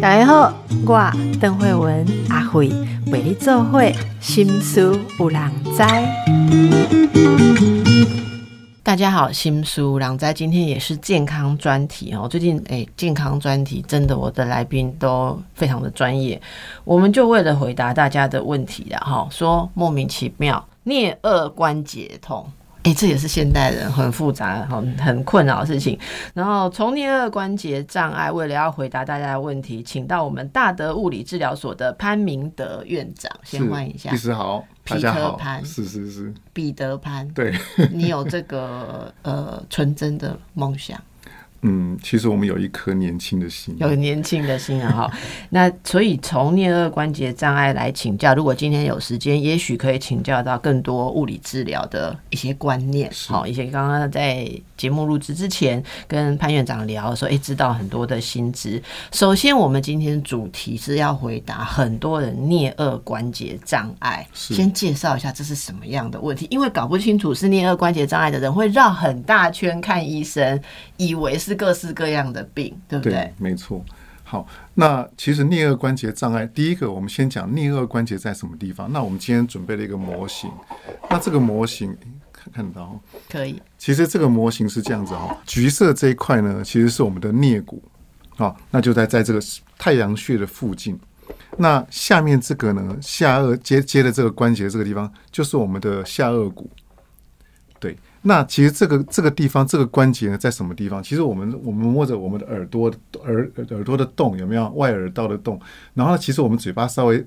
大家好，我邓慧文阿慧为你做会心思有人知。大家好，心书郎在今天也是健康专题哦。最近诶，健康专题真的，我的来宾都非常的专业。我们就为了回答大家的问题，然后说莫名其妙颞颌关节痛。哎，这也是现代人很复杂、很很困扰的事情。然后从第二关节障碍，为了要回答大家的问题，请到我们大德物理治疗所的潘明德院长，先欢迎一下。医师好，彼得潘，是是是，彼得潘。对，你有这个呃纯真的梦想。嗯，其实我们有一颗年轻的心，有年轻的心啊！哈，那所以从颞颌关节障碍来请教，如果今天有时间，也许可以请教到更多物理治疗的一些观念。好，一些刚刚在节目录制之前跟潘院长聊说，哎，知道很多的新知。首先，我们今天主题是要回答很多人颞颌关节障碍，先介绍一下这是什么样的问题，因为搞不清楚是颞颌关节障碍的人会绕很大圈看医生，以为是。各式各样的病，对不对？没错。好，那其实颞颌关节障碍，第一个我们先讲颞颌关节在什么地方。那我们今天准备了一个模型，那这个模型看看到可以。其实这个模型是这样子哦，橘色这一块呢，其实是我们的颞骨，好，那就在在这个太阳穴的附近。那下面这个呢，下颚接接的这个关节这个地方，就是我们的下颚骨。对。那其实这个这个地方这个关节呢，在什么地方？其实我们我们摸着我们的耳朵耳耳朵的洞有没有外耳道的洞？然后其实我们嘴巴稍微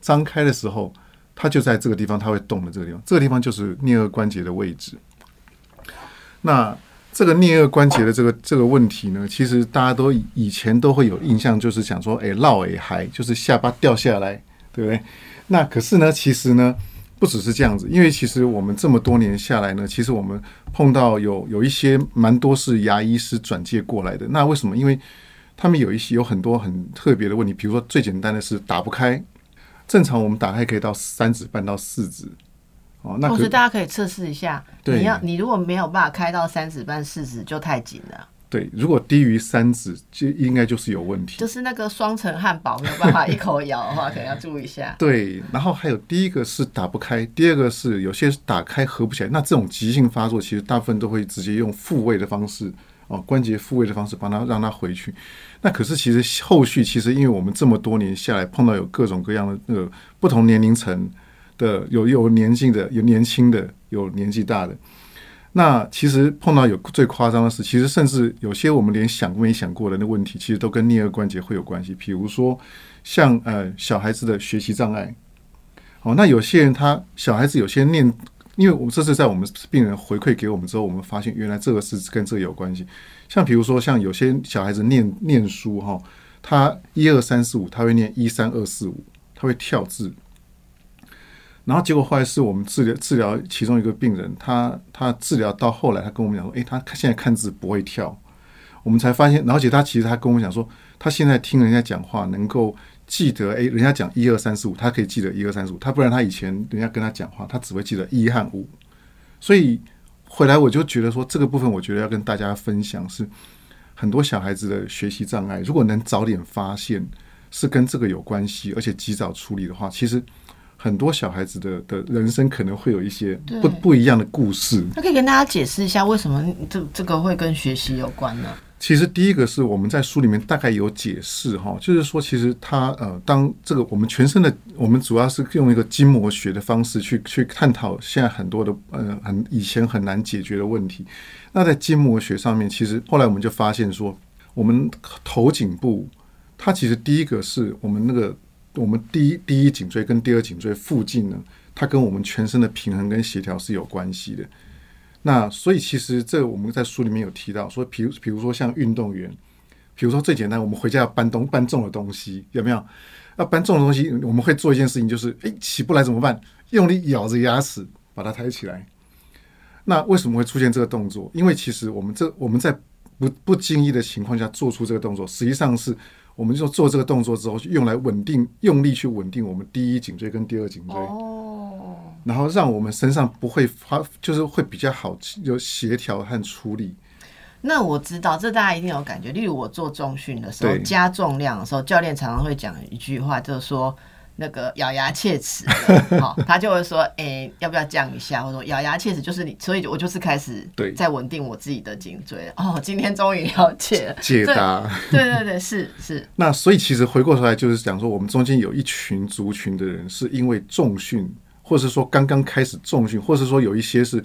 张开的时候，它就在这个地方，它会动的这个地方，这个地方就是颞颌关节的位置。那这个颞颌关节的这个这个问题呢，其实大家都以前都会有印象，就是想说，哎，落耳还，就是下巴掉下来，对不对？那可是呢，其实呢。不只是这样子，因为其实我们这么多年下来呢，其实我们碰到有有一些蛮多是牙医师转介过来的。那为什么？因为他们有一些有很多很特别的问题，比如说最简单的是打不开，正常我们打开可以到三指半到四指。哦，那可是大家可以测试一下，你要你如果没有办法开到三指半四指，就太紧了。对，如果低于三指，就应该就是有问题。就是那个双层汉堡没有办法一口咬的话，可能要注意一下。对，然后还有第一个是打不开，第二个是有些打开合不起来。那这种急性发作，其实大部分都会直接用复位的方式，哦，关节复位的方式帮他让他回去。那可是其实后续其实因为我们这么多年下来，碰到有各种各样的那个不同年龄层的，有有年纪的，有年轻的，有年纪大的。那其实碰到有最夸张的事，其实甚至有些我们连想都没想过的那问题，其实都跟颞颌关节会有关系。比如说，像呃小孩子的学习障碍，哦，那有些人他小孩子有些念，因为我们这是在我们病人回馈给我们之后，我们发现原来这个是跟这个有关系。像比如说，像有些小孩子念念书哈，他一二三四五，他会念一三二四五，他会跳字。然后结果后来是我们治疗治疗其中一个病人，他他治疗到后来，他跟我们讲说，诶，他现在看字不会跳，我们才发现，而且他其实他跟我们讲说，他现在听人家讲话能够记得，诶，人家讲一二三四五，他可以记得一二三四五，他不然他以前人家跟他讲话，他只会记得一和五，所以回来我就觉得说，这个部分我觉得要跟大家分享是很多小孩子的学习障碍，如果能早点发现是跟这个有关系，而且及早处理的话，其实。很多小孩子的的人生可能会有一些不不一样的故事。那可以跟大家解释一下，为什么这这个会跟学习有关呢？其实第一个是我们在书里面大概有解释哈，就是说其实他呃，当这个我们全身的，我们主要是用一个筋膜学的方式去去探讨现在很多的呃很以前很难解决的问题。那在筋膜学上面，其实后来我们就发现说，我们头颈部它其实第一个是我们那个。我们第一第一颈椎跟第二颈椎附近呢，它跟我们全身的平衡跟协调是有关系的。那所以其实这我们在书里面有提到，说，比如比如说像运动员，比如说最简单，我们回家要搬东搬重的东西，有没有？要搬重的东西，我们会做一件事情，就是诶起不来怎么办？用力咬着牙齿把它抬起来。那为什么会出现这个动作？因为其实我们这我们在不不经意的情况下做出这个动作，实际上是。我们就做这个动作之后，用来稳定、用力去稳定我们第一颈椎跟第二颈椎，哦，然后让我们身上不会发，就是会比较好有协调和处理。那我知道，这大家一定有感觉。例如我做重训的时候，加重量的时候，教练常常会讲一句话，就是说那个咬牙切齿 他就会说，哎、要不要降一下？或者说咬牙切齿就是你，所以我就是开始对在稳定我自己的颈椎。哦，今天终于了解了，解答。对对对，是是，那所以其实回过头来就是讲说，我们中间有一群族群的人是因为重训，或是说刚刚开始重训，或是说有一些是，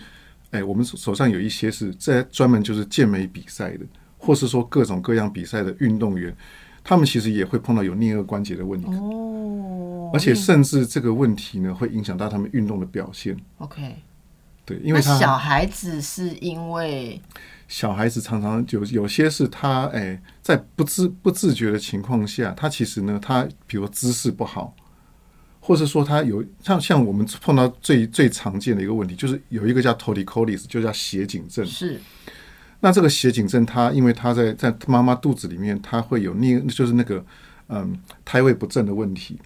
哎，我们手手上有一些是在专门就是健美比赛的，或是说各种各样比赛的运动员，他们其实也会碰到有颞颌关节的问题，哦，而且甚至这个问题呢会影响到他们运动的表现。OK，对，因为他小孩子是因为小孩子常常有有些是他哎，在不自不自觉的情况下，他其实呢，他比如姿势不好，或是说他有像像我们碰到最最常见的一个问题，就是有一个叫 torticollis，就叫斜颈症。是那这个斜颈症，它因为它在在妈妈肚子里面，它会有那就是那个嗯胎位不正的问题。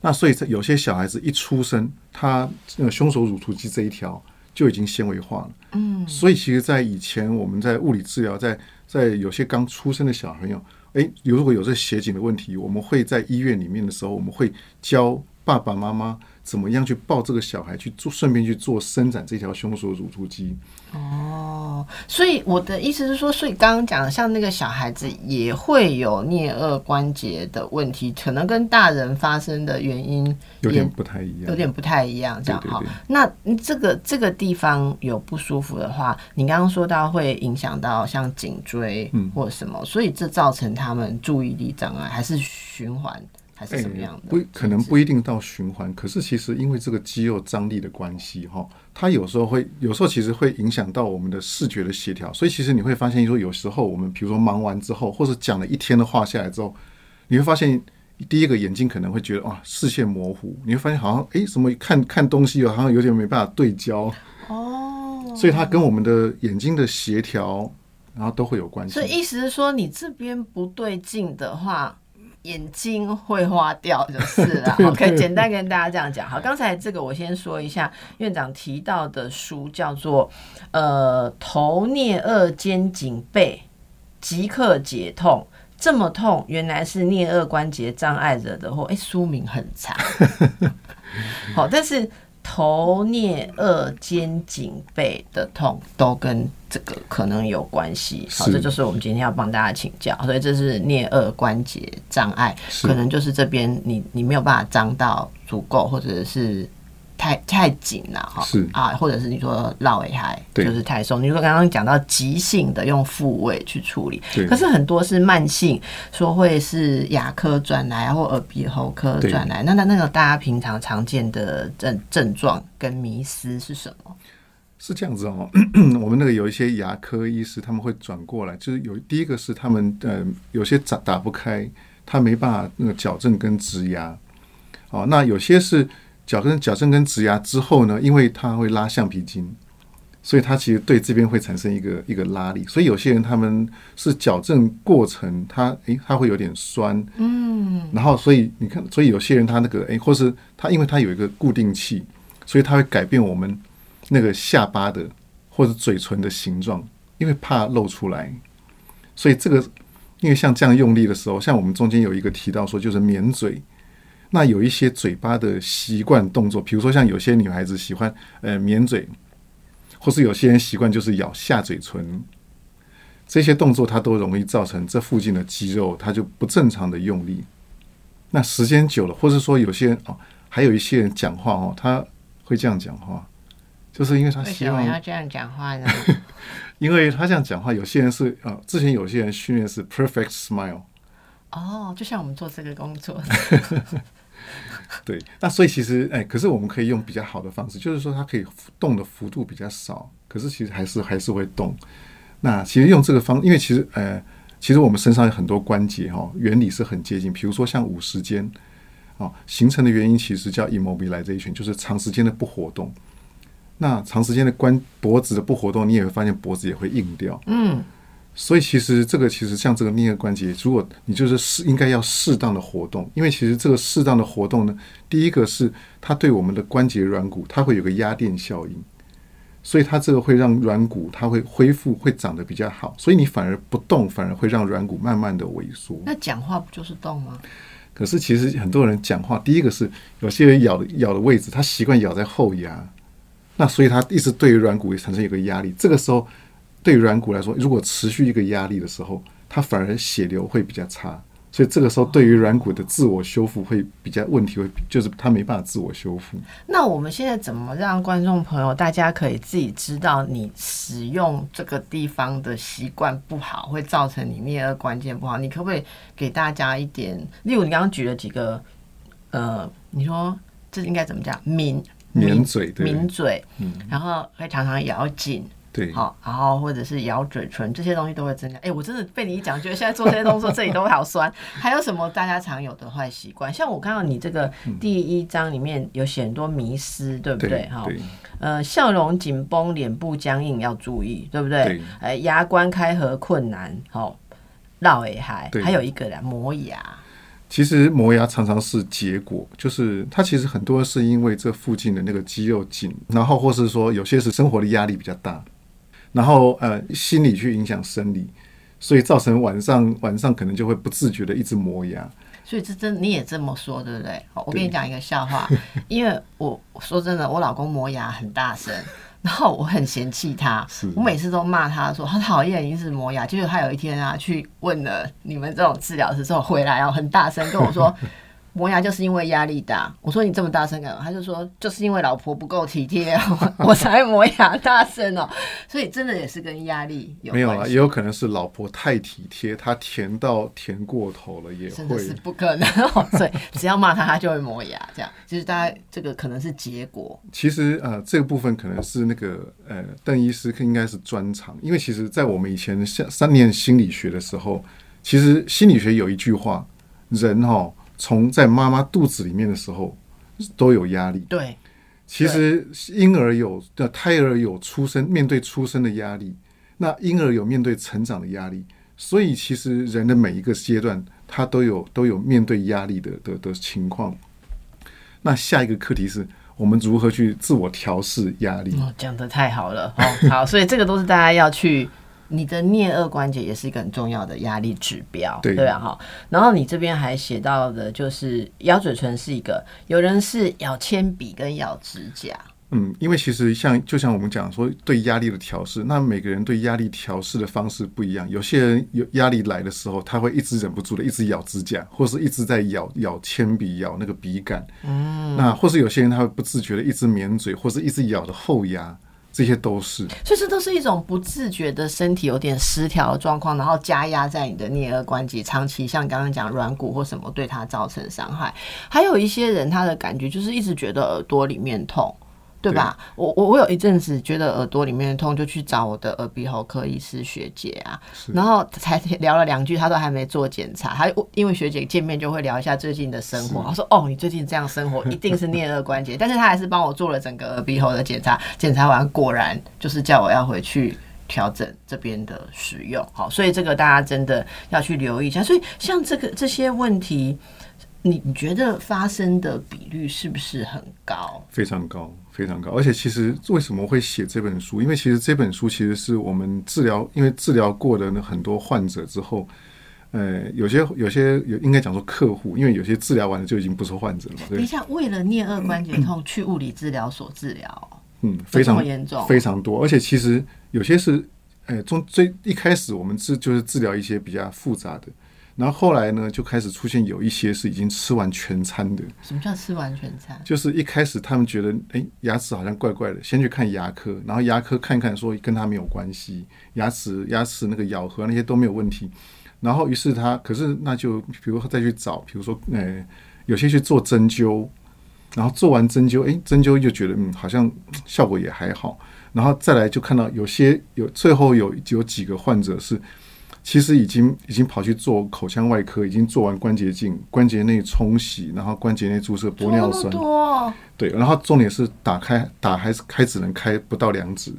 那所以在有些小孩子一出生，他那个胸锁乳突肌这一条就已经纤维化了。嗯，所以其实，在以前我们在物理治疗，在在有些刚出生的小朋友，诶，如果有这斜颈的问题，我们会在医院里面的时候，我们会教爸爸妈妈怎么样去抱这个小孩去做，顺便去做伸展这条胸锁乳突肌。哦，所以我的意思是说，所以刚刚讲的，像那个小孩子也会有颞颌关节的问题，可能跟大人发生的原因有点不太一样，有点不太一样，这样哈对对对。那嗯这个这个地方有不舒服的话，你刚刚说到会影响到像颈椎嗯或什么，所以这造成他们注意力障碍，还是循环，还是什么样的？不，可能不一定到循环，可是其实因为这个肌肉张力的关系，哈，它有时候会，有时候其实会影响到我们的视觉的协调。所以其实你会发现，说有时候我们比如说忙完之后，或者讲了一天的话下来之后，你会发现。第一个眼睛可能会觉得哇视线模糊，你会发现好像诶什么看看东西好像有点没办法对焦，哦，所以它跟我们的眼睛的协调，然后都会有关系所。以意思是说，你这边不对劲的话，眼睛会花掉就是了。OK，简单跟大家这样讲。好，刚才这个我先说一下，院长提到的书叫做呃头颞二肩颈背即刻解痛。这么痛，原来是颞颌关节障碍惹的祸。哎、书名很长，好，但是头、颞、二、肩、颈、背的痛都跟这个可能有关系。好，是这就是我们今天要帮大家请教。所以这是颞颌关节障碍，可能就是这边你你没有办法张到足够，或者是。太太紧了哈，是啊，或者是你说绕尾海，对就是太松。你说刚刚讲到急性的用复位去处理，可是很多是慢性，说会是牙科转来或耳鼻喉科转来。那那那个大家平常常见的症症状跟迷思是什么？是这样子哦，我们那个有一些牙科医师他们会转过来，就是有第一个是他们呃有些打打不开，他没办法那个矫正跟植牙，哦，那有些是矫正矫正跟植牙之后呢，因为它会拉橡皮筋，所以它其实对这边会产生一个一个拉力，所以有些人他们是矫正过程，他诶他会有点酸，嗯，然后所以你看，所以有些人他那个诶，或是他因为他有一个固定器，所以他会改变我们那个下巴的或者嘴唇的形状，因为怕露出来，所以这个因为像这样用力的时候，像我们中间有一个提到说就是抿嘴。那有一些嘴巴的习惯动作，比如说像有些女孩子喜欢呃抿嘴，或是有些人习惯就是咬下嘴唇，这些动作它都容易造成这附近的肌肉它就不正常的用力。那时间久了，或是说有些人哦，还有一些人讲话哦，他会这样讲话，就是因为他为什么希望要这样讲话呢？因为他这样讲话，有些人是呃，之前有些人训练是 perfect smile，哦，就像我们做这个工作，对，那所以其实哎，可是我们可以用比较好的方式，就是说它可以动的幅度比较少，可是其实还是还是会动。那其实用这个方，因为其实呃，其实我们身上有很多关节哈、原理是很接近，比如说像五十肩哦，形成的原因其实叫 immobilization，就是长时间的不活动。那长时间的关脖子的不活动，你也会发现脖子也会硬掉。嗯，所以其实这个其实像这个颞颌关节，如果你就是适应该要适当的活动，因为其实这个适当的活动呢，第一个是它对我们的关节软骨，它会有个压电效应。所以它这个会让软骨它会恢复，会长得比较好。所以你反而不动，反而会让软骨慢慢的萎缩。那讲话不就是动吗？可是其实很多人讲话，第一个是有些人咬的咬的位置，他习惯咬在后牙，那所以他一直对于软骨也产生一个压力。这个时候对于软骨来说，如果持续一个压力的时候，它反而血流会比较差。所以这个时候，对于软骨的自我修复会比较问题，会就是它没办法自我修复。那我们现在怎么让观众朋友大家可以自己知道，你使用这个地方的习惯不好，会造成你颞颌关节不好？你可不可以给大家一点？例如你刚刚举了几个，呃，你说这应该怎么讲？抿抿嘴，抿嘴，嗯，然后会常常咬紧。对，好，然后或者是咬嘴唇，这些东西都会增加。哎，我真的被你一讲，觉得现在做这些动作，这里都好酸。还有什么大家常有的坏习惯？像我看到你这个第一章里面有写很多迷失，对不对？哈，呃，笑容紧绷，脸部僵硬要注意，对不对？哎，牙关开合困难，好，绕尾还还有一个啦，磨牙。其实磨牙常常是结果，就是它其实很多是因为这附近的那个肌肉紧，然后或是说有些是生活的压力比较大。然后呃，心理去影响生理，所以造成晚上晚上可能就会不自觉的一直磨牙。所以这真你也这么说对不对？我跟你讲一个笑话，因为我说真的，我老公磨牙很大声，然后我很嫌弃他，我每次都骂他说他讨厌一直磨牙。结果他有一天啊，去问了你们这种治疗师之后回来啊，很大声跟我说。磨牙就是因为压力大。我说你这么大声干嘛？他就说就是因为老婆不够体贴，我才磨牙大声哦。所以真的也是跟压力有没有啊？也有可能是老婆太体贴，她甜到甜过头了，也真的是不可能。所以只要骂他，他就会磨牙。这样其实大家这个可能是结果。其实呃，这个部分可能是那个呃，邓医师应该是专长，因为其实在我们以前像三年心理学的时候，其实心理学有一句话，人哈。从在妈妈肚子里面的时候都有压力。对，其实婴儿有的胎儿有出生面对出生的压力，那婴儿有面对成长的压力，所以其实人的每一个阶段，他都有都有面对压力的的的情况。那下一个课题是我们如何去自我调试压力？哦，讲的太好了哦，好，所以这个都是大家要去。你的颞颌关节也是一个很重要的压力指标，对吧？哈，然后你这边还写到的就是咬嘴唇是一个，有人是咬铅笔跟咬指甲。嗯，因为其实像就像我们讲说对压力的调试，那每个人对压力调试的方式不一样。有些人有压力来的时候，他会一直忍不住的一直咬指甲，或是一直在咬咬铅笔、咬那个笔杆。嗯，那或是有些人他会不自觉的一直抿嘴，或是一直咬的后牙。这些都是，所以这都是一种不自觉的身体有点失调的状况，然后加压在你的颞颌关节，长期像刚刚讲软骨或什么对它造成伤害。还有一些人他的感觉就是一直觉得耳朵里面痛。对吧？我我我有一阵子觉得耳朵里面痛，就去找我的耳鼻喉科医师学姐啊，然后才 聊了两句，她都还没做检查。他因为学姐见面就会聊一下最近的生活，她说：“哦，你最近这样生活，一定是颞颌关节。”但是她还是帮我做了整个耳鼻喉的检查，检查完果然就是叫我要回去调整这边的使用。好，所以这个大家真的要去留意一下。所以像这个这些问题，你你觉得发生的比率是不是很高？非常高。非常高，而且其实为什么会写这本书？因为其实这本书其实是我们治疗，因为治疗过的很多患者之后，呃，有些有些有应该讲说客户，因为有些治疗完了就已经不是患者了。等一下，为了颞颌关节痛去物理治疗所治疗，嗯，非常严重，非常多。而且其实有些是，呃，从最一开始我们治就是治疗一些比较复杂的。然后后来呢，就开始出现有一些是已经吃完全餐的。什么叫吃完全餐？就是一开始他们觉得，哎，牙齿好像怪怪的，先去看牙科，然后牙科看看说跟他没有关系，牙齿牙齿那个咬合那些都没有问题。然后于是他，可是那就比如再去找，比如说，呃，有些去做针灸，然后做完针灸，哎，针灸就觉得嗯，好像效果也还好。然后再来就看到有些有最后有有几个患者是。其实已经已经跑去做口腔外科，已经做完关节镜、关节内冲洗，然后关节内注射玻尿酸。对，然后重点是打开打还是开只能开不到两指，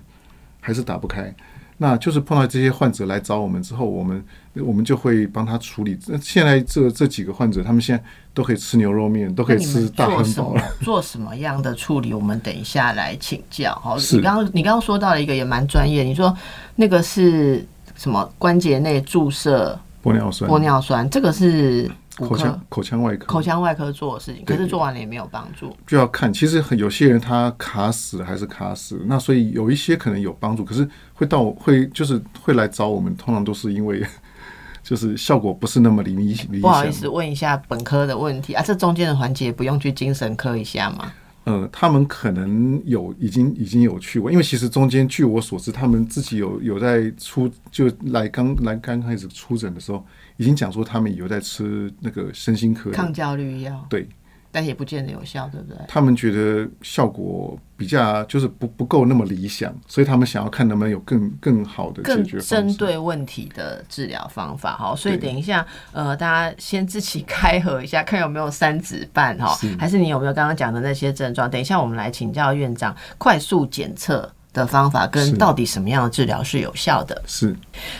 还是打不开。那就是碰到这些患者来找我们之后，我们我们就会帮他处理。那现在这这几个患者，他们现在都可以吃牛肉面，都可以吃大汉堡了。做什么样的处理？我们等一下来请教。好，你刚刚你刚刚说到了一个也蛮专业，你说那个是什么关节内注射玻尿酸，玻尿酸，这个是口腔口腔外科口腔外科做的事情，可是做完了也没有帮助。就要看，其实很有些人他卡死了还是卡死，那所以有一些可能有帮助，可是会到会就是会来找我们，通常都是因为 就是效果不是那么理理。不好意思，问一下本科的问题啊，这中间的环节不用去精神科一下吗？呃，他们可能有已经已经有去过，因为其实中间据我所知，他们自己有有在出就来刚来刚开始出诊的时候，已经讲说他们有在吃那个身心科抗焦虑药，对但也不见得有效，对不对？他们觉得效果比较就是不不够那么理想，所以他们想要看能不能有更更好的解更决方。针对问题的治疗方法好，所以等一下，呃，大家先自己开合一下，看有没有三指半哈，还是你有没有刚刚讲的那些症状？等一下我们来请教院长，快速检测的方法跟到底什么样的治疗是有效的？是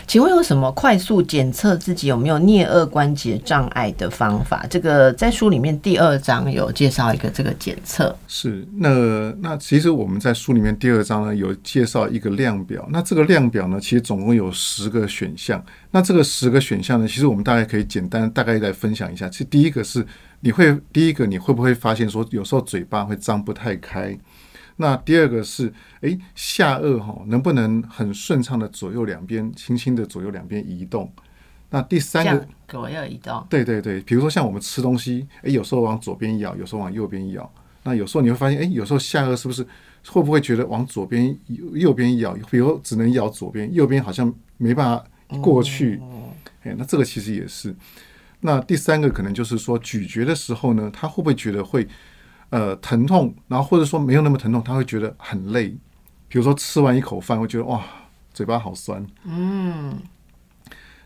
请问有什么快速检测自己有没有颞颌关节障碍的方法？这个在书里面第二章有介绍一个这个检测，是，那那其实我们在书里面第二章呢有介绍一个量表，那这个量表呢其实总共有十个选项，那这个十个选项呢，其实我们大概可以简单大概来分享一下。其实第一个是你会第一个你会不会发现说有时候嘴巴会张不太开？那第二个是，诶，下颚哈能不能很顺畅的左右两边轻轻的左右两边移动？那第三个样左右移动。对对对，比如说像我们吃东西，诶，有时候往左边咬，有时候往右边咬。那有时候你会发现，诶，有时候下颚是不是会不会觉得往左边、右右边咬，比如只能咬左边，右边好像没办法过去。诶，那这个其实也是。那第三个可能就是说，咀嚼的时候呢，他会不会觉得会呃疼痛，然后或者说没有那么疼痛，他会觉得很累。比如说吃完一口饭，会觉得哇，嘴巴好酸。嗯，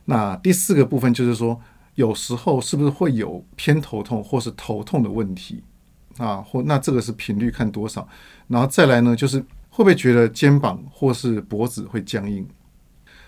那第四个部分就是说，有时候是不是会有偏头痛或是头痛的问题啊？或那这个是频率看多少？然后再来呢，就是会不会觉得肩膀或是脖子会僵硬？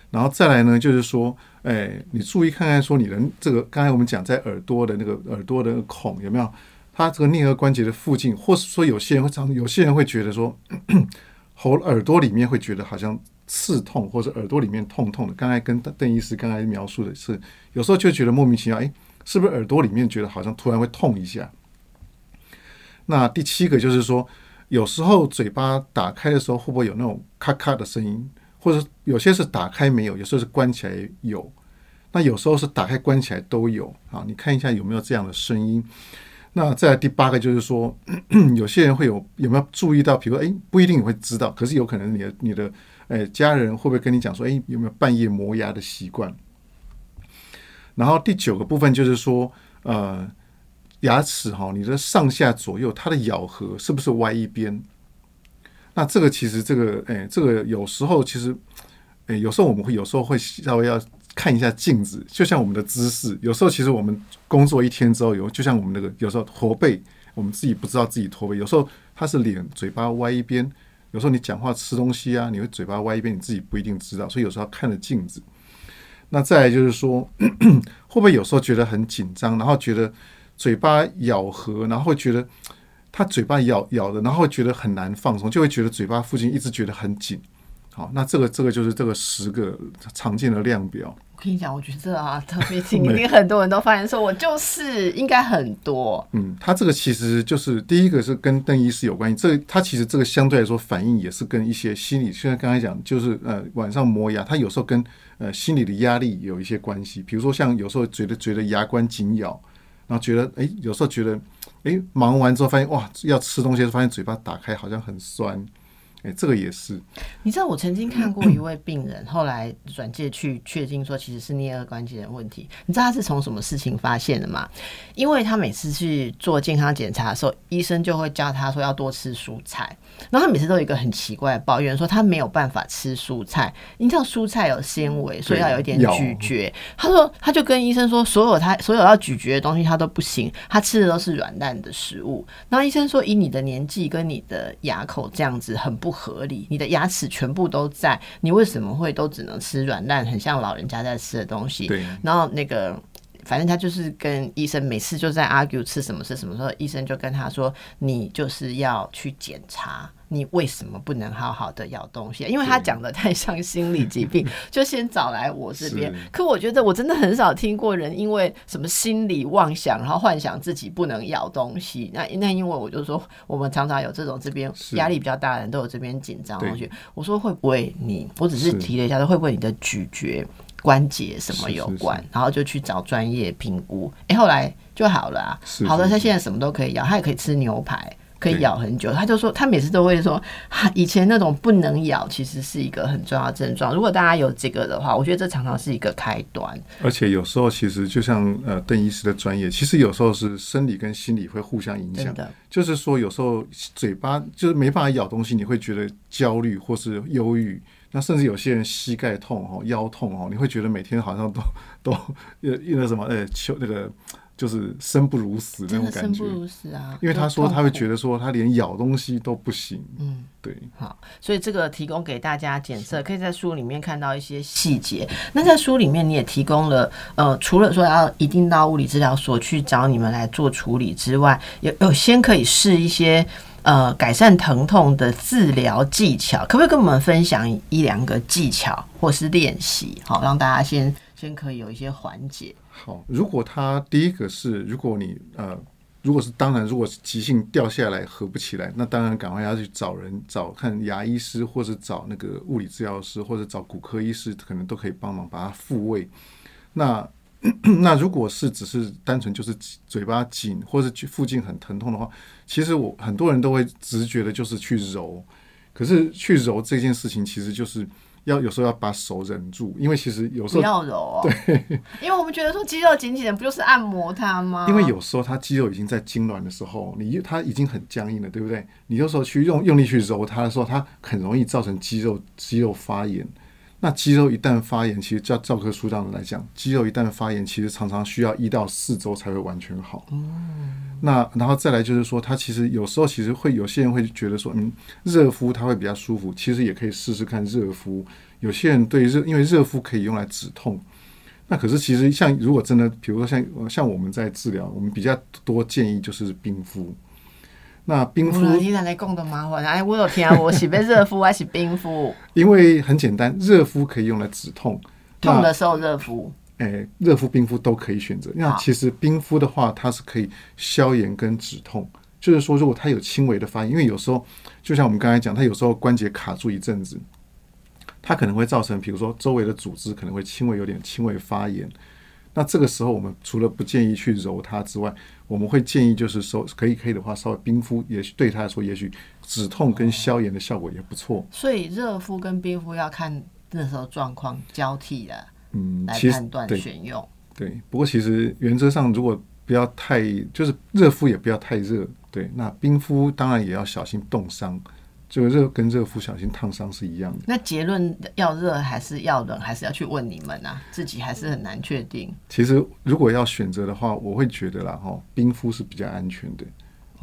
然后再来呢，就是说，哎，你注意看看，说你的这个刚才我们讲在耳朵的那个耳朵的孔有没有？它这个颞颌关节的附近，或是说有些人会常，有些人会觉得说，喉耳朵里面会觉得好像刺痛，或者耳朵里面痛痛的。刚才跟邓邓医师刚才描述的是，有时候就觉得莫名其妙，哎，是不是耳朵里面觉得好像突然会痛一下？那第七个就是说，有时候嘴巴打开的时候，会不会有那种咔咔的声音？或者有些是打开没有，有时候是关起来有。那有时候是打开关起来都有啊，你看一下有没有这样的声音。那再第八个就是说，有些人会有有没有注意到，比如说，哎，不一定你会知道，可是有可能你的你的哎家人会不会跟你讲说，哎，有没有半夜磨牙的习惯？然后第九个部分就是说，呃，牙齿哈，你的上下左右它的咬合是不是歪一边？那这个其实这个哎，这个有时候其实，哎，有时候我们会有时候会稍微要看一下镜子，就像我们的姿势，有时候其实我们工作一天之后，有就像我们那个有时候驼背，我们自己不知道自己驼背，有时候他是脸嘴巴歪一边，有时候你讲话吃东西啊，你会嘴巴歪一边，你自己不一定知道，所以有时候要看着镜子。那再来就是说，会不会有时候觉得很紧张，然后觉得嘴巴咬合，然后觉得他嘴巴咬咬的，然后觉得很难放松，就会觉得嘴巴附近一直觉得很紧。好，那这个这个就是这个十个常见的量表。我跟你讲，我觉得啊，特别 紧，一定很多人都发现说，我就是应该很多。嗯，它这个其实就是第一个是跟邓医师有关系，这个它其实这个相对来说反应也是跟一些心理，虽然刚才讲就是呃晚上磨牙，它有时候跟呃心理的压力有一些关系。比如说像有时候觉得觉得牙关紧咬，然后觉得哎有时候觉得哎忙完之后发现哇要吃东西，发现嘴巴打开好像很酸。哎，这个也是。你知道我曾经看过一位病人，后来转介去确定说其实是颞颌关节的问题。你知道他是从什么事情发现的吗？因为他每次去做健康检查的时候，医生就会教他说要多吃蔬菜，然后他每次都有一个很奇怪的抱怨，说他没有办法吃蔬菜。你知道蔬菜有纤维，所以要有一点咀嚼。他说他就跟医生说，所有他所有要咀嚼的东西他都不行，他吃的都是软烂的食物。然后医生说，以你的年纪跟你的牙口这样子很不合理。你的牙齿全部都在，你为什么会都只能吃软烂，很像老人家在吃的东西？对，然后那个。反正他就是跟医生每次就在 argue 吃什么吃什么时候，医生就跟他说：“你就是要去检查，你为什么不能好好的咬东西？因为他讲的太像心理疾病，就先找来我这边。可我觉得我真的很少听过人因为什么心理妄想，然后幻想自己不能咬东西。那那因为我就说，我们常常有这种这边压力比较大的人都有这边紧张同学。我说会不会你？我只是提了一下，说会不会你的咀嚼？关节什么有关，然后就去找专业评估，哎，后来就好了啊。好了，他现在什么都可以咬，他也可以吃牛排，可以咬很久。他就说，他每次都会说，以前那种不能咬，其实是一个很重要的症状。如果大家有这个的话，我觉得这常常是一个开端。而且有时候其实就像呃邓医师的专业，其实有时候是生理跟心理会互相影响。就是说有时候嘴巴就是没办法咬东西，你会觉得焦虑或是忧郁。那甚至有些人膝盖痛哦，腰痛哦，你会觉得每天好像都都呃那个什么呃，求那个就是生不如死那种感觉，生不如死啊！因为他说他会觉得说他连咬东西都不行，嗯，对。好，所以这个提供给大家检测，可以在书里面看到一些细节。那在书里面你也提供了，呃，除了说要一定到物理治疗所去找你们来做处理之外，有有先可以试一些。呃，改善疼痛的治疗技巧，可不可以跟我们分享一两个技巧或是练习？好，让大家先先可以有一些缓解。好，如果他第一个是，如果你呃，如果是当然，如果是急性掉下来合不起来，那当然赶快要去找人，找看牙医师，或者找那个物理治疗师，或者找骨科医师，可能都可以帮忙把它复位。那 那如果是只是单纯就是嘴巴紧，或者是附近很疼痛的话，其实我很多人都会直觉的就是去揉，可是去揉这件事情，其实就是要有时候要把手忍住，因为其实有时候不要揉哦，对，因为我们觉得说肌肉紧紧的，不就是按摩它吗？因为有时候它肌肉已经在痉挛的时候，你它已经很僵硬了，对不对？你有时候去用用力去揉它的时候，它很容易造成肌肉肌肉发炎。那肌肉一旦发炎，其实照教科书上来讲，肌肉一旦发炎，其实常常需要一到四周才会完全好。那然后再来就是说，它其实有时候其实会有些人会觉得说，嗯，热敷它会比较舒服，其实也可以试试看热敷。有些人对热，因为热敷可以用来止痛。那可是其实像如果真的，比如说像像我们在治疗，我们比较多建议就是冰敷。那冰敷，你奶奶讲的麻烦，哎，我有听，我是被热敷还是冰敷？因为很简单，热敷可以用来止痛，痛的时候热敷，哎，热敷、冰敷都可以选择。那其实冰敷的话，它是可以消炎跟止痛，就是说，如果它有轻微的发炎，因为有时候就像我们刚才讲，它有时候关节卡住一阵子，它可能会造成，比如说周围的组织可能会轻微有点轻微发炎。那这个时候，我们除了不建议去揉它之外，我们会建议就是说，可以可以的话，稍微冰敷，也许对他来说，也许止痛跟消炎的效果也不错。所以热敷跟冰敷要看那时候状况交替的，嗯，来判断选用。对，不过其实原则上，如果不要太，就是热敷也不要太热，对，那冰敷当然也要小心冻伤。这个热跟热敷小心烫伤是一样的。那结论要热还是要冷，还是要去问你们啊？自己还是很难确定。其实如果要选择的话，我会觉得啦，哈，冰敷是比较安全的，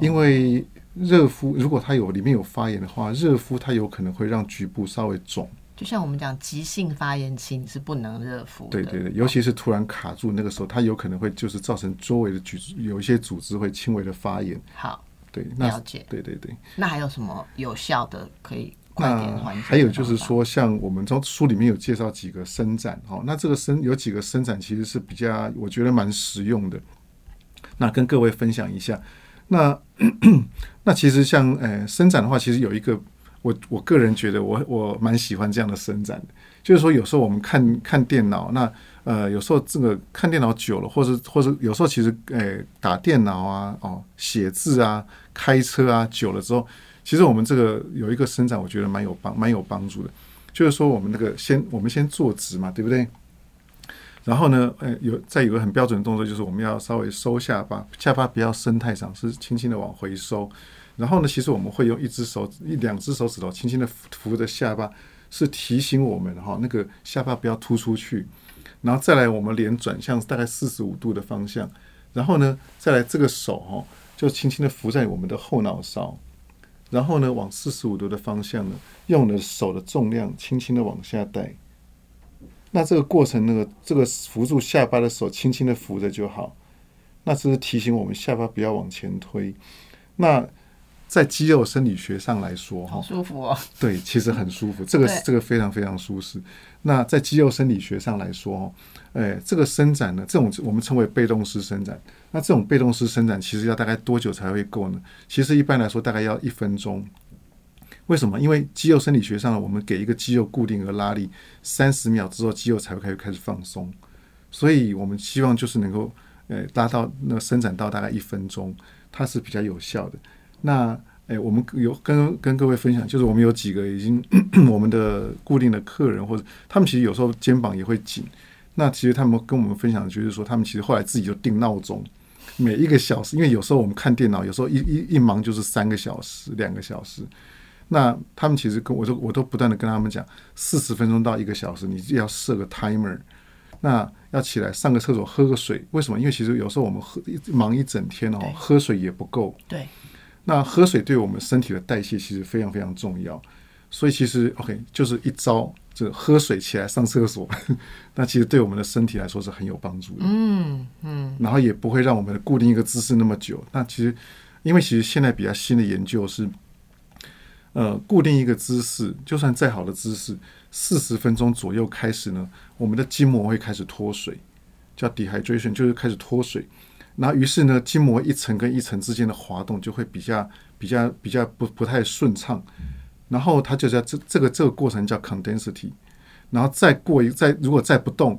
因为热敷如果它有里面有发炎的话，热敷它有可能会让局部稍微肿。就像我们讲急性发炎期你是不能热敷。对对对，尤其是突然卡住那个时候，它有可能会就是造成周围的组有一些组织会轻微的发炎。好。对，了解，对对对。那还有什么有效的可以快点缓解？还有就是说，像我们从书里面有介绍几个伸展，哦，那这个伸有几个伸展其实是比较，我觉得蛮实用的。那跟各位分享一下。那那其实像呃伸展的话，其实有一个，我我个人觉得我我蛮喜欢这样的伸展的，就是说有时候我们看看电脑那。呃，有时候这个看电脑久了，或者或者有时候其实，诶，打电脑啊，哦，写字啊，开车啊，久了之后，其实我们这个有一个伸展，我觉得蛮有帮蛮有帮助的。就是说，我们那个先我们先坐直嘛，对不对？然后呢，呃，有再有个很标准的动作，就是我们要稍微收下巴，下巴不要伸太长，是轻轻的往回收。然后呢，其实我们会用一只手一两只手指头轻轻的扶着下巴，是提醒我们哈，那个下巴不要突出去。然后再来，我们脸转向大概四十五度的方向，然后呢，再来这个手哈，就轻轻的扶在我们的后脑勺，然后呢，往四十五度的方向呢，用你的手的重量轻轻的往下带。那这个过程，那个这个扶住下巴的手轻轻的扶着就好。那这是提醒我们下巴不要往前推。那在肌肉生理学上来说，哈，好舒服哦。对，其实很舒服，这个这个非常非常舒适。那在肌肉生理学上来说，哦，哎，这个伸展呢，这种我们称为被动式伸展。那这种被动式伸展，其实要大概多久才会够呢？其实一般来说，大概要一分钟。为什么？因为肌肉生理学上呢，我们给一个肌肉固定和拉力，三十秒之后，肌肉才会开始开始放松。所以我们希望就是能够，呃，拉到那伸展到大概一分钟，它是比较有效的。那哎，我们有跟跟各位分享，就是我们有几个已经 我们的固定的客人，或者他们其实有时候肩膀也会紧。那其实他们跟我们分享，就是说他们其实后来自己就定闹钟，每一个小时，因为有时候我们看电脑，有时候一一一忙就是三个小时、两个小时。那他们其实跟我都我都不断的跟他们讲，四十分钟到一个小时，你要设个 timer。那要起来上个厕所，喝个水。为什么？因为其实有时候我们喝忙一整天哦，喝水也不够。对，那喝水对我们身体的代谢其实非常非常重要，所以其实 OK 就是一招，这个喝水起来上厕所，那其实对我们的身体来说是很有帮助的。嗯嗯，然后也不会让我们固定一个姿势那么久。那其实，因为其实现在比较新的研究是，呃，固定一个姿势，就算再好的姿势，四十分钟左右开始呢，我们的筋膜会开始脱水，叫 dehydration，就是开始脱水。那于是呢，筋膜一层跟一层之间的滑动就会比较比较比较不不太顺畅。然后它就在这这个这个过程叫 condensity，然后再过一再如果再不动。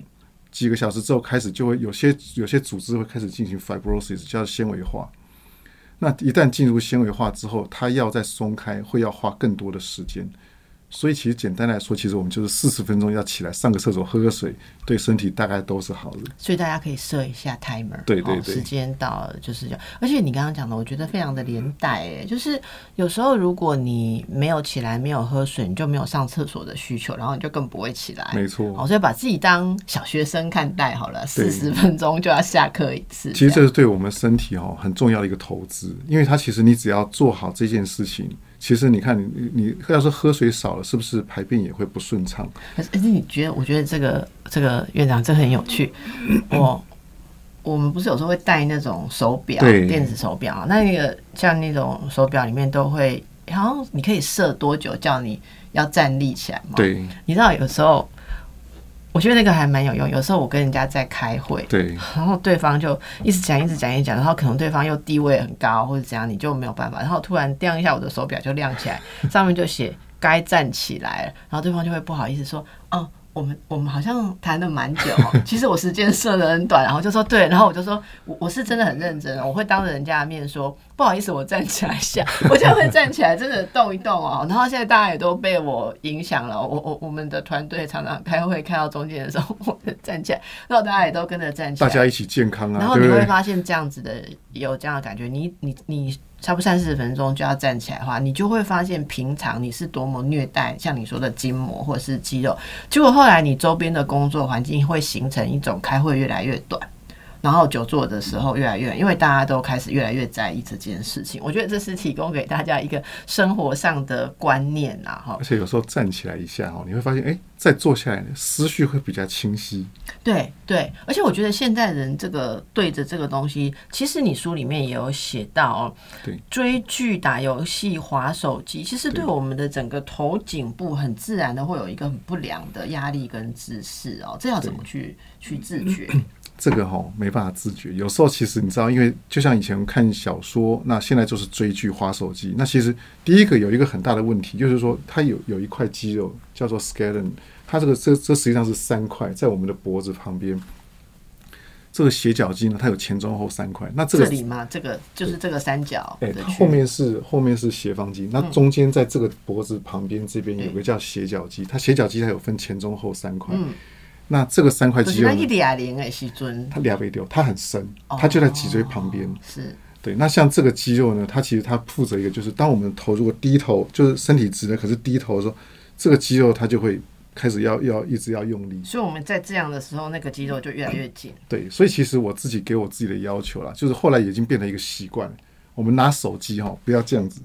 几个小时之后开始就会有些有些组织会开始进行 fibrosis，叫纤维化。那一旦进入纤维化之后，它要再松开，会要花更多的时间。所以其实简单来说，其实我们就是四十分钟要起来上个厕所、喝个水，对身体大概都是好的。所以大家可以设一下 timer，哦、对对对时间到了就是这样。而且你刚刚讲的，我觉得非常的连带，哎，就是有时候如果你没有起来，没有喝水，你就没有上厕所的需求，然后你就更不会起来。没错哦，所以把自己当小学生看待好了，对四十分钟就要下课一次。其实这是对我们身体哦很重要的一个投资，因为它其实你只要做好这件事情，其实你看你你你要是喝水少了，是不是排便也会不顺畅？可是可是你觉得？我觉得这个这个院长这很有趣。我我们不是有时候会戴那种手表，对电子手表那个像那种手表里面都会，好像你可以设多久叫你要站立起来嘛？，对你知道有时候。我觉得那个还蛮有用。有时候我跟人家在开会，对然后对方就一直讲、一直讲、一直讲，然后可能对方又地位很高或者怎样，你就没有办法。然后突然亮一下我的手表就亮起来，上面就写该站起来了，然后对方就会不好意思说：“哦，我们我们好像谈了蛮久哦，其实我时间设的很短。”然后就说：“对。”然后我就说：“我我是真的很认真，我会当着人家的面说不好意思，我站起来一下，我就会站起来，真的动一动哦。”然后现在大家也都被我影响了，我我我们的团队常常开会开到中间的时候，我就站起来，然后大家也都跟着站起来，大家一起健康啊，然后你？会发现这样子的有这样的感觉，你你你差不多三四十分钟就要站起来的话，你就会发现平常你是多么虐待，像你说的筋膜或者是肌肉，结果后来你周边的工作环境会形成一种开会越来越短。然后久坐的时候越来越，因为大家都开始越来越在意这件事情，我觉得这是提供给大家一个生活上的观念啊，哈而。且有时候站起来一下哦，你会发现，哎，再坐下来，思绪会比较清晰。对对，而且我觉得现代人这个对着这个东西，其实你书里面也有写到哦，对，追剧、打游戏、划手机，其实对我们的整个头颈部很自然的会有一个很不良的压力跟姿势哦，这要怎么去去自觉？这个哈、没办法自觉，有时候其实你知道，因为就像以前看小说，那现在就是追剧、划手机。那其实第一个有一个很大的问题，就是说它有有一块肌肉叫做 scalene，它这个这这实际上是三块，在我们的脖子旁边。这个斜角肌呢，它有前中后三块。那这个这里吗？这个就是这个三角哎，的区它后面是后面是斜方肌，那中间在这个脖子旁边这边有个叫斜角肌，它斜角肌它有分前中后三块。嗯那这个三块肌肉它俩背丢，它很深，它就在脊椎旁边。哦是对，那像这个肌肉呢，它其实它负责一个，就是当我们头如果低头，就是身体直的，可是低头的时候，这个肌肉它就会开始要要一直要用力。所以我们在这样的时候，那个肌肉就越来越紧。对，所以其实我自己给我自己的要求啦，就是后来已经变成一个习惯。我们拿手机哈，不要这样子，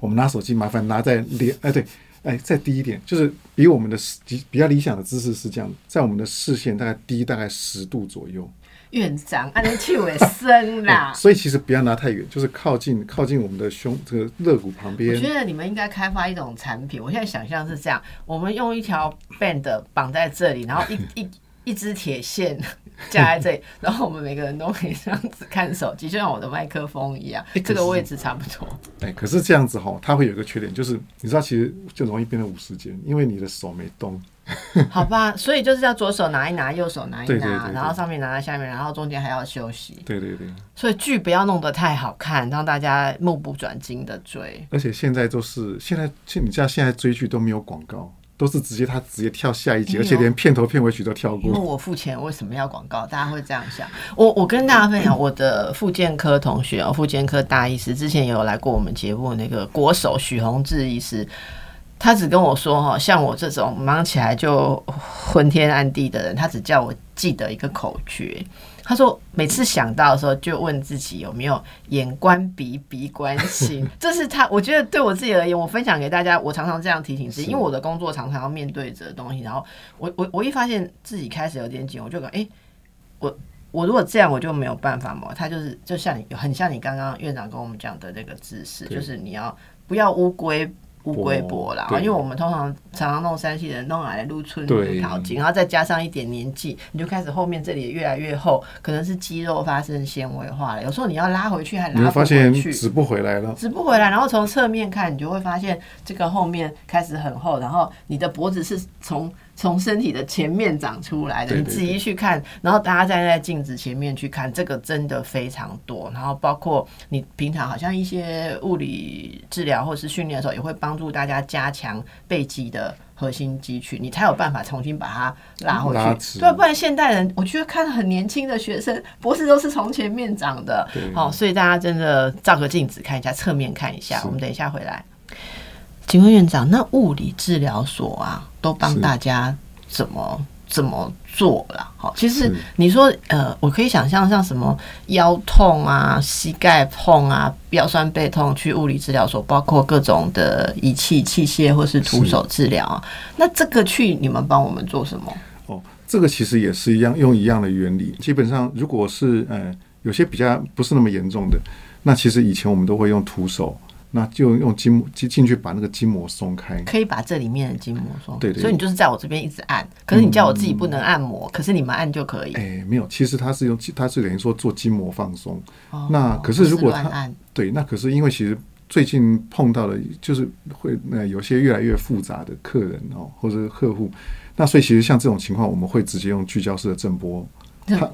我们拿手机麻烦拿在脸，哎对，哎再低一点，就是比我们的视比比较理想的姿势是这样，在我们的视线大概低大概十度左右。院长，按那气尾深啦哎。所以其实不要拿太远，就是靠近靠近我们的胸这个肋骨旁边我。觉得你们应该开发一种产品，我现在想象是这样：我们用一条 band 绑在这里，然后一 一一支铁线 架在这里，然后我们每个人都可以这样子看手机，就像我的麦克风一样，这个位置差不多。哎，可是这样子哈，它会有一个缺点，就是你知道，其实就容易变成五十肩，因为你的手没动。好吧，所以就是要左手拿一拿，右手拿一拿，然后上面拿在下面，然后中间还要休息。对对对，所以剧不要弄得太好看，让大家目不转睛的追。而且现在都是现在，现你知道现在追剧都没有广告，都是直接他直接跳下一集，而且连片头片尾曲都跳因为过。我付钱，为什么要广告？大家会这样想。我我跟大家分享，我的复健科同学哦，复健科大医师之前也有来过我们节目，那个国手许宏志医师，他只跟我说哈，像我这种忙起来就昏天暗地的人，他只叫我记得一个口诀。他说，每次想到的时候，就问自己有没有眼观鼻，鼻观心。这是他，我觉得对我自己而言，我分享给大家，我常常这样提醒自己，因为我的工作常常要面对着的东西，然后我我我一发现自己开始有点紧，我就感哎、诶我我如果这样，我就没有办法嘛。他就是就像你很像你刚刚院长跟我们讲的那个姿势，就是你要不要乌龟。乌龟脖啦，因为我们通常常常弄山西人弄来撸春桃筋，然后再加上一点年纪，你就开始后面这里越来越厚，可能是肌肉发生纤维化了。有时候你要拉回去还拉不回发现去，指不回来了。直不回来，然后从侧面看，你就会发现这个后面开始很厚，然后你的脖子是从从身体的前面长出来的。你自己去看，然后大家站在镜子前面去看，这个真的非常多。然后包括你平常好像一些物理治疗或是训练的时候，也会帮助大家加强背肌的。核心肌群，你才有办法重新把它拉回去。对，不然现代人，我觉得看很年轻的学生，博士都是从前面长的。对好、所以大家真的照个镜子看一下，侧面看一下。我们等一下回来。请问院长，那物理治疗所啊，都帮大家怎么怎么做了？好，其实你说呃，我可以想象像什么腰痛啊、膝盖痛啊、腰酸背痛，去物理治疗所，包括各种的仪器器械或是徒手治疗啊。那这个去你们帮我们做什么？哦，这个其实也是一样，用一样的原理。基本上，如果是呃有些比较不是那么严重的，那其实以前我们都会用徒手，那就用筋膜进进去把那个筋膜松开。可以把这里面的筋膜松，对对所以你就是在我这边一直按，可是你叫我自己不能按摩，可是你们按就可以。哎，没有，其实它是用，它是等于说做筋膜放松。哦那可是如果它不乱按，对，那可是因为其实最近碰到的，就是会呃有些越来越复杂的客人哦，或者是客户，那所以其实像这种情况，我们会直接用聚焦式的震波，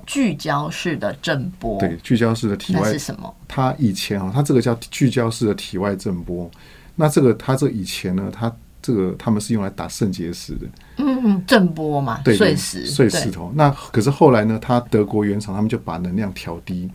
聚焦式的震波，对，聚焦式的体外是什么？它以前啊，它这个叫聚焦式的体外震波。那这个它这以前呢，它这个他们是用来打肾结石的，嗯嗯，震波嘛，对，碎石，碎石头。那可是后来呢，它德国原厂他们就把能量调低，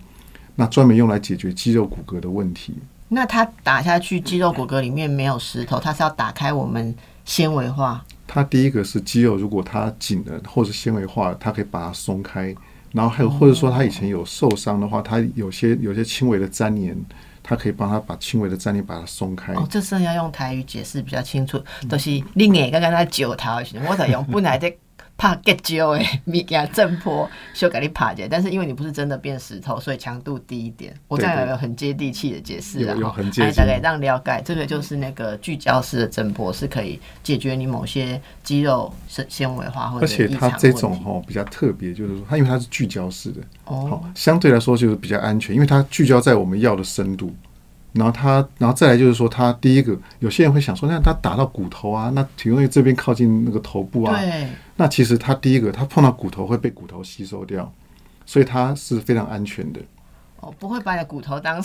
那专门用来解决肌肉骨骼的问题。那它打下去，肌肉骨骼里面没有石头，它是要打开我们纤维化。它第一个是肌肉，如果它紧了或是纤维化了，它可以把它松开。然后还有或者说它以前有受伤的话，它有些有些轻微的粘连，它可以帮它把轻微的粘连把它松开。哦，这是要用台语解释比较清楚，就是你眼刚刚在九头的时候，我在用本来在拍结焦的物件震波，就给你拍一下，但是因为你不是真的变石头，所以强度低一点。我这样有没有很接地气的解释啊？大概让了解，这个就是那个聚焦式的震波，是可以解决你某些肌肉纤纤维化或者而且它这种哦比较特别，就是说它因为它是聚焦式的，哦，相对来说就是比较安全，因为它聚焦在我们要的深度。然后他，然后再来就是说，他第一个，有些人会想说，那他打到骨头啊，那体因为这边靠近那个头部啊，对，那其实他第一个，他碰到骨头会被骨头吸收掉，所以它是非常安全的。哦，不会把你的骨头当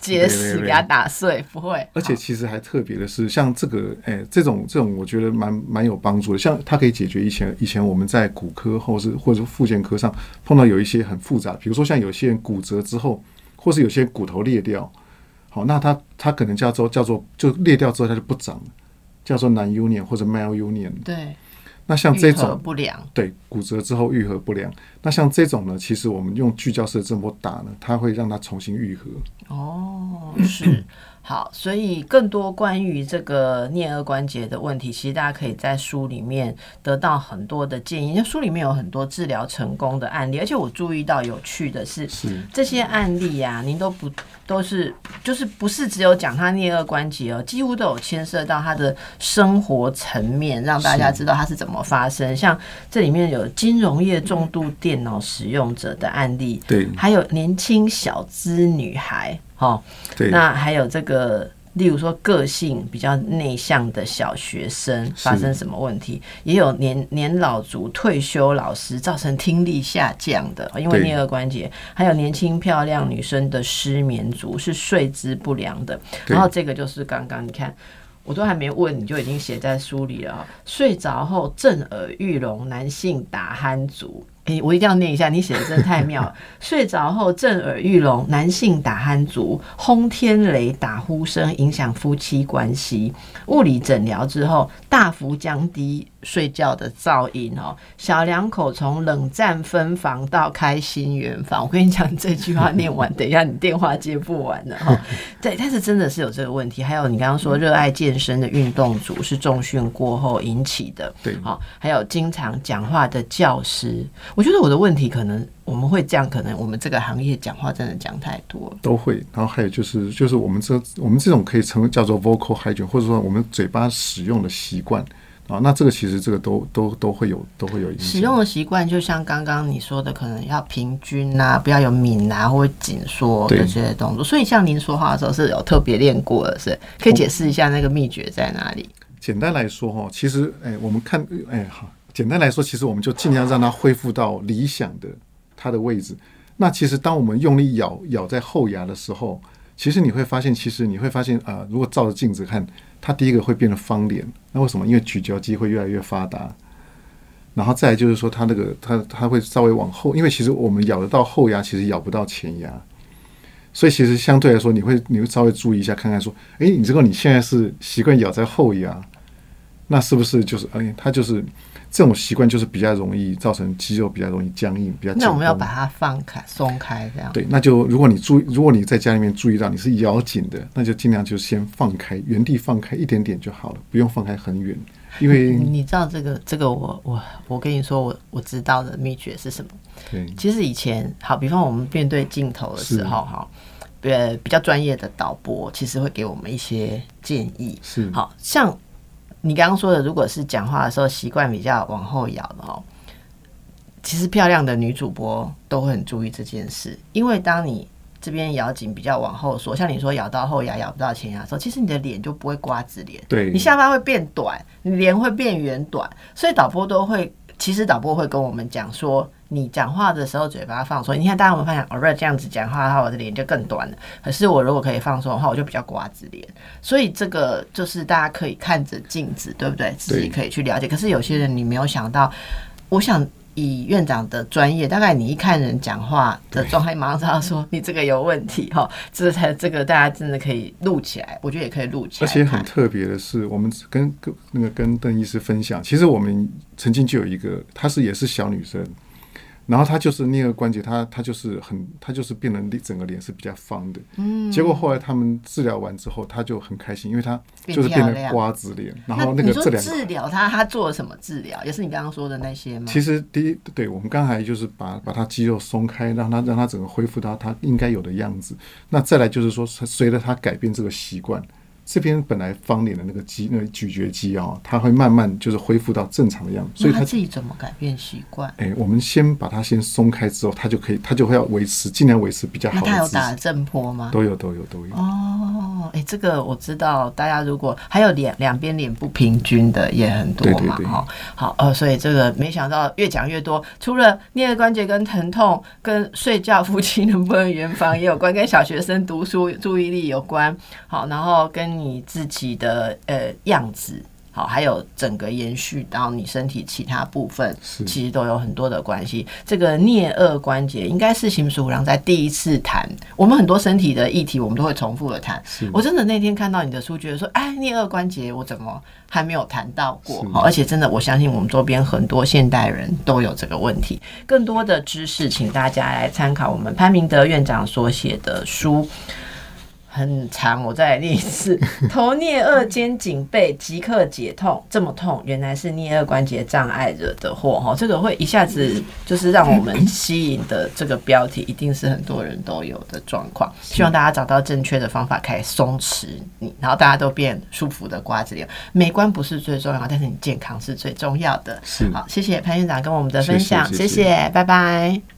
结石给它打碎，不会。而且其实还特别的是，像这个，哎、这种这种，我觉得蛮蛮有帮助的。像它可以解决以前以前我们在骨科或是或者复健科上碰到有一些很复杂，比如说像有些人骨折之后，或是有些骨头裂掉，好，那它它可能叫做叫做就裂掉之后它就不长了，叫做 non union 或者 mal union。对，那像这种不良，对骨折之后愈合不良，那像这种呢，其实我们用聚焦式的震波打呢，它会让它重新愈合。哦，是好，所以更多关于这个颞颌关节的问题，其实大家可以在书里面得到很多的建议。因为书里面有很多治疗成功的案例，而且我注意到有趣的是，是这些案例啊，您都不都是就是不是只有讲他颞颌关节哦，几乎都有牵涉到他的生活层面，让大家知道他是怎么发生。像这里面有金融业重度电脑使用者的案例，对还有年轻小资女孩。好，对，那还有这个，例如说个性比较内向的小学生发生什么问题，也有年年老族退休老师造成听力下降的，因为颞颌关节，还有年轻漂亮女生的失眠族是睡姿不良的，然后这个就是刚刚你看。我都还没问，你就已经写在书里了。睡着后震耳欲聋，男性打鼾族。诶，我一定要念一下，你写的真的太妙了。睡着后震耳欲聋，男性打鼾族，轰天雷打呼声影响夫妻关系。物理诊疗之后，大幅降低睡觉的噪音哦。小两口从冷战分房到开心圆房。我跟你讲，这句话念完，等一下你电话接不完了哈。对，但是真的是有这个问题。还有你刚刚说热爱健身的运动组是重训过后引起的，对，好，还有经常讲话的教师。我觉得我的问题可能我们会这样，可能我们这个行业讲话真的讲太多，都会。然后还有就是，就是我们这我们这种可以称为叫做 vocal hygiene，或者说我们嘴巴使用的习惯啊，那这个其实这个都都都会有都会有影响。使用的习惯就像刚刚你说的，可能要平均啊，不要有抿啊或紧缩这些动作。所以像您说话的时候是有特别练过的，是可以解释一下那个秘诀在哪里？简单来说哈，其实哎，我们看哎好。简单来说，其实我们就尽量让它恢复到理想的它的位置。那其实当我们用力咬咬在后牙的时候，其实你会发现，其实你会发现啊，如果照着镜子看，它第一个会变得方脸。那为什么？因为咀嚼肌会越来越发达。然后再就是说，它那个它它会稍微往后，因为其实我们咬得到后牙，其实咬不到前牙。所以其实相对来说，你会你会稍微注意一下，看看说，哎，你这个你现在是习惯咬在后牙，那是不是就是哎，它就是。这种习惯就是比较容易造成肌肉比较容易僵硬，比较。那我们要把它放开、松开，这样。对，那就如果你注，如果你在家里面注意到你是咬紧的，那就尽量就先放开，原地放开一点点就好了，不用放开很远。因为 你知道这个，这个我我我跟你说，我我知道的秘诀是什么？对，其实以前好，比方我们面对镜头的时候，哈，呃，比较专业的导播其实会给我们一些建议，是，好像。你刚刚说的，如果是讲话的时候习惯比较往后咬的哦，其实漂亮的女主播都会很注意这件事，因为当你这边咬紧比较往后缩，像你说咬到后牙咬不到前牙的时候，其实你的脸就不会瓜子脸，对。你下巴会变短，你脸会变圆短，所以导播都会，其实导播会跟我们讲说。你讲话的时候嘴巴放松，你看大家有没有发现，偶尔这样子讲话的话，我的脸就更短了。可是我如果可以放松的话，我就比较瓜子脸。所以这个就是大家可以看着镜子，对不对？自己可以去了解。可是有些人你没有想到，我想以院长的专业，大概你一看人讲话的状态，马上知道说你这个有问题哈。这才这个大家真的可以录起来，我觉得也可以录起来。而且很特别的是，我们跟跟那个跟邓医师分享，其实我们曾经就有一个，她是也是小女生。然后他就是颞颌关节，他他就是很，他就是变得整个脸是比较方的。嗯。结果后来他们治疗完之后，他就很开心，因为他就是变成瓜子脸。然后那个治疗他他做了什么治疗？也是你刚刚说的那些吗？其实第一，对我们刚才就是把把他肌肉松开，让他让他整个恢复到他应该有的样子。那再来就是说，随着他改变这个习惯。这边本来方脸的那个肌，那个咀嚼肌啊，它会慢慢就是恢复到正常的样子。所以他自己怎么改变习惯？哎，我们先把它先松开之后，它就可以，它就会要维持，尽量维持比较好的。他有打正坡吗？都有，都有，都有。哦，哎，这个我知道。大家如果还有脸两边脸不平均的也很多嘛，哈。好，呃，所以这个没想到越讲越多。除了颞颌关节跟疼痛、跟睡觉、夫妻能不能圆房也有关，跟小学生读书注意力有关。好，然后跟你自己的呃样子，好，还有整个延续到你身体其他部分，其实都有很多的关系。这个颞颌关节应该是行鼠郎在第一次谈，我们很多身体的议题，我们都会重复的谈。我真的那天看到你的书，觉得说，哎，颞颌关节我怎么还没有谈到过？而且真的，我相信我们周边很多现代人都有这个问题。更多的知识，请大家来参考我们潘明德院长所写的书。很长，我再来念一次：头颞二肩颈背即刻解痛，这么痛，原来是颞二关节障碍惹的祸哈。这个会一下子就是让我们吸引的这个标题，一定是很多人都有的状况。希望大家找到正确的方法，可以松弛你，然后大家都变舒服的瓜子脸。美观不是最重要，但是你健康是最重要的。是好，谢谢潘院长跟我们的分享，谢谢，拜拜。